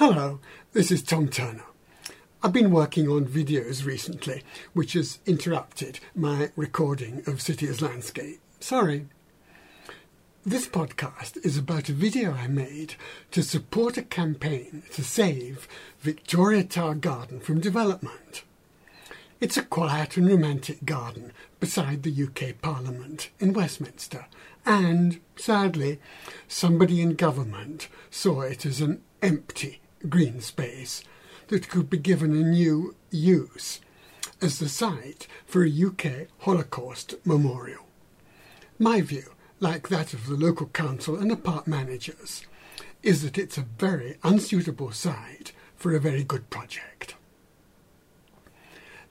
Hello, this is Tom Turner. I've been working on videos recently, which has interrupted my recording of City as Landscape. Sorry. This podcast is about a video I made to support a campaign to save Victoria Tower Garden from development. It's a quiet and romantic garden beside the UK Parliament in Westminster, and sadly, somebody in government saw it as an empty green space that could be given a new use as the site for a UK Holocaust memorial. My view, like that of the local council and the park managers, is that it's a very unsuitable site for a very good project.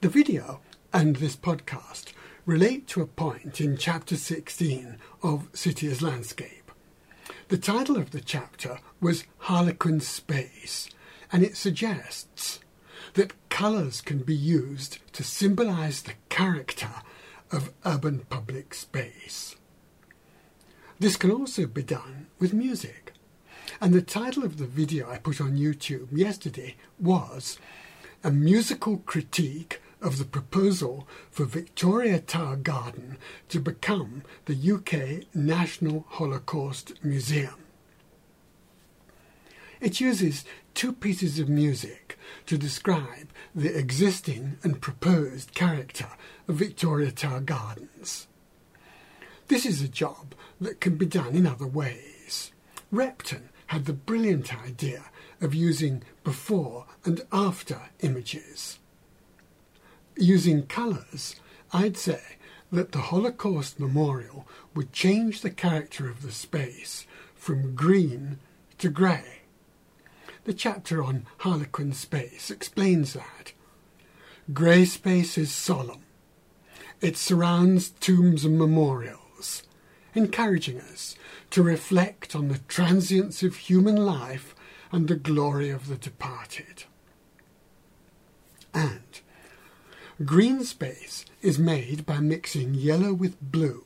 The video and this podcast relate to a point in chapter 16 of City as Landscape. The title of the chapter was Harlequin Space, and it suggests that colours can be used to symbolise the character of urban public space. This can also be done with music. And the title of the video I put on YouTube yesterday was A Musical Critique of the proposal for Victoria Tower Garden to become the UK National Holocaust Museum. It uses two pieces of music to describe the existing and proposed character of Victoria Tower Gardens. This is a job that can be done in other ways. Repton had the brilliant idea of using before and after images. Using colours, I'd say that the Holocaust Memorial would change the character of the space from green to grey. The chapter on Harlequin space explains that. Grey space is solemn. It surrounds tombs and memorials, encouraging us to reflect on the transience of human life and the glory of the departed. And green space is made by mixing yellow with blue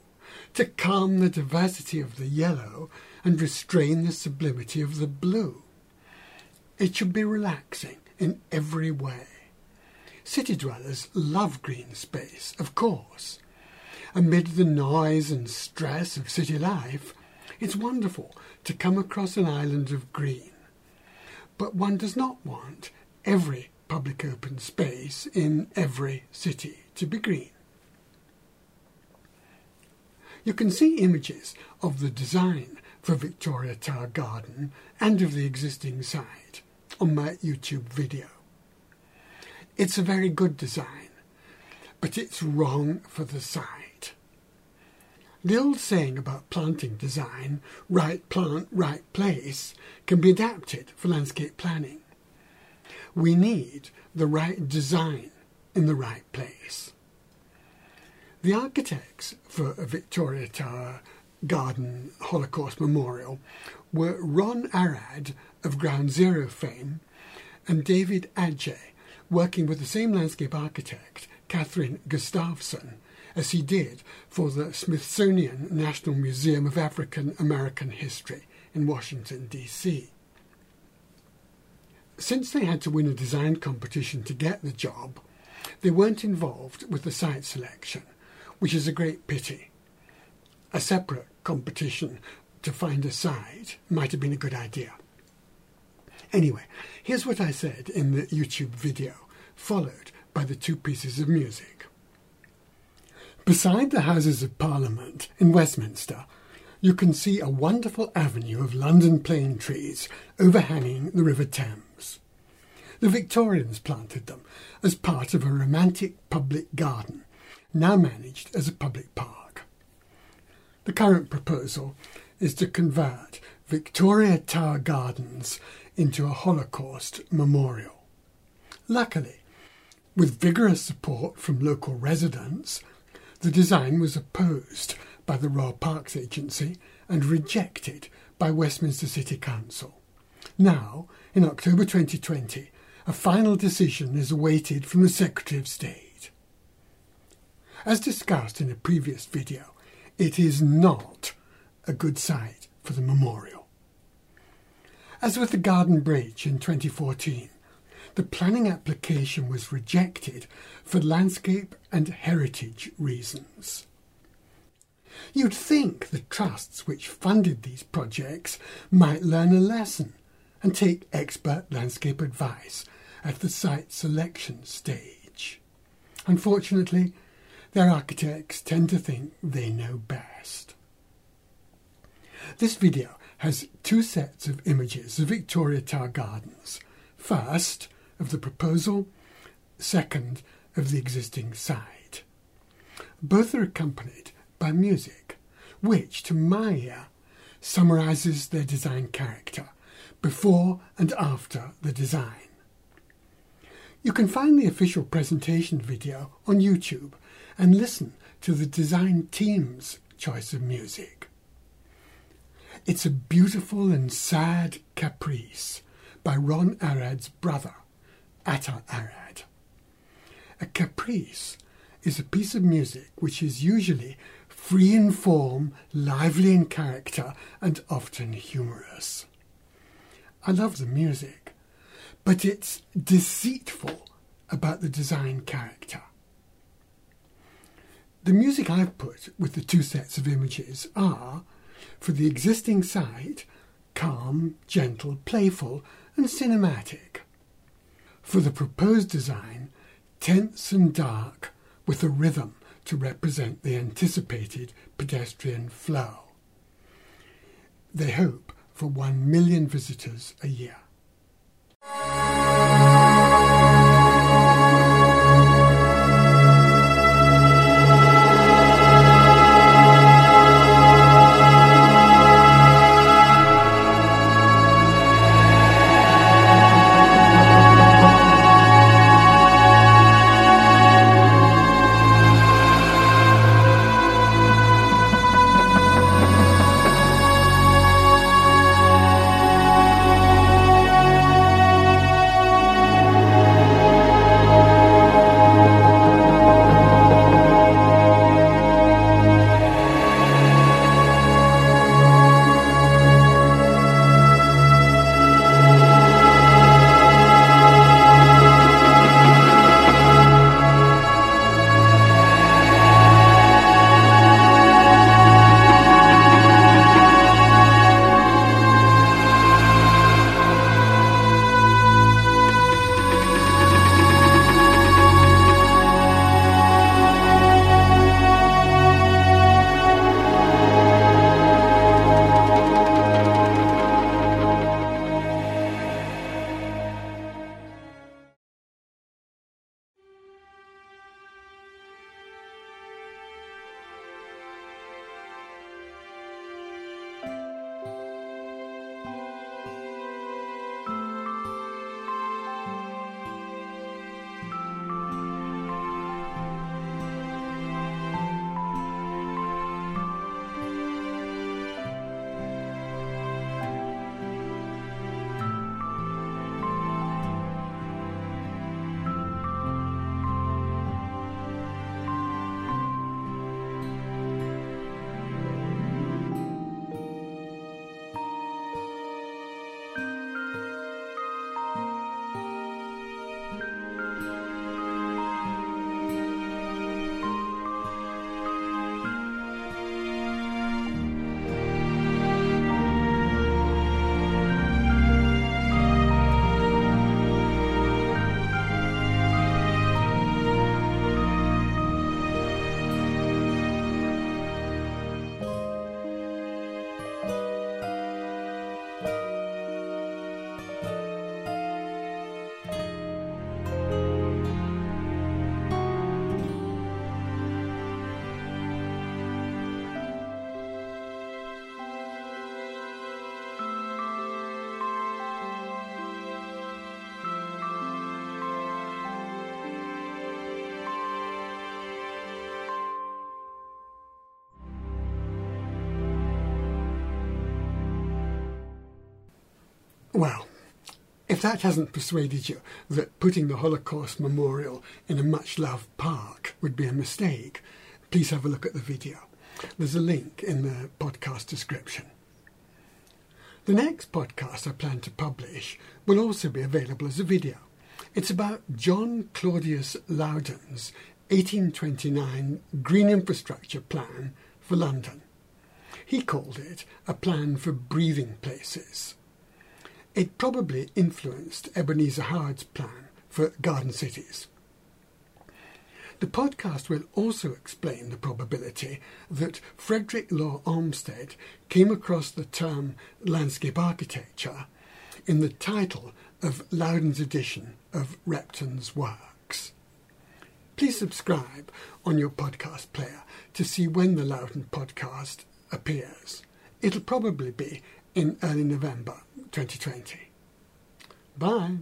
to calm the diversity of the yellow and restrain the sublimity of the blue. It should be relaxing in every way. City dwellers love green space, of course. Amid the noise and stress of city life, it's wonderful to come across an island of green. But one does not want every public open space in every city to be green. You can see images of the design for Victoria Tower Garden and of the existing site on my YouTube video. It's a very good design, but it's wrong for the site. The old saying about planting design, right plant, right place, can be adapted for landscape planning. We need the right design in the right place. The architects for Victoria Tower Garden Holocaust Memorial were Ron Arad of Ground Zero fame and David Adjaye, working with the same landscape architect, Kathryn Gustafson, as he did for the Smithsonian National Museum of African American History in Washington, D.C. Since they had to win a design competition to get the job, they weren't involved with the site selection, which is a great pity. A separate competition to find a site might have been a good idea. Anyway, here's what I said in the YouTube video, followed by the two pieces of music. Beside the Houses of Parliament in Westminster, you can see a wonderful avenue of London plane trees overhanging the River Thames. The Victorians planted them as part of a romantic public garden, now managed as a public park. The current proposal is to convert Victoria Tower Gardens into a Holocaust memorial. Luckily, with vigorous support from local residents, the design was opposed by the Royal Parks Agency and rejected by Westminster City Council. Now, in October 2020, a final decision is awaited from the Secretary of State. As discussed in a previous video, it is not a good site for the memorial. As with the Garden Bridge in 2014, the planning application was rejected for landscape and heritage reasons. You'd think the trusts which funded these projects might learn a lesson and take expert landscape advice at the site selection stage. Unfortunately, their architects tend to think they know best. This video has two sets of images of Victoria Tower Gardens. First, of the proposal, second, of the existing site. Both are accompanied by music, which, to my ear, summarises their design character before and after the design. You can find the official presentation video on YouTube and listen to the design team's choice of music. It's a beautiful and sad caprice by Ron Arad's brother, Atta Arad. A caprice is a piece of music which is usually free in form, lively in character, and often humorous. I love the music, but it's deceitful about the design character. The music I've put with the two sets of images are, for the existing site, calm, gentle, playful, and cinematic. For the proposed design, tense and dark, with a rhythm to represent the anticipated pedestrian flow. They hope for 1 million visitors a year. Well, if that hasn't persuaded you that putting the Holocaust Memorial in a much loved park would be a mistake, please have a look at the video. There's a link in the podcast description. The next podcast I plan to publish will also be available as a video. It's about John Claudius Loudon's 1829 Green Infrastructure Plan for London. He called it a plan for breathing places. It probably influenced Ebenezer Howard's plan for garden cities. The podcast will also explain the probability that Frederick Law Olmsted came across the term landscape architecture in the title of Loudon's edition of Repton's works. Please subscribe on your podcast player to see when the Loudon podcast appears. It'll probably be in early November 2020. Bye.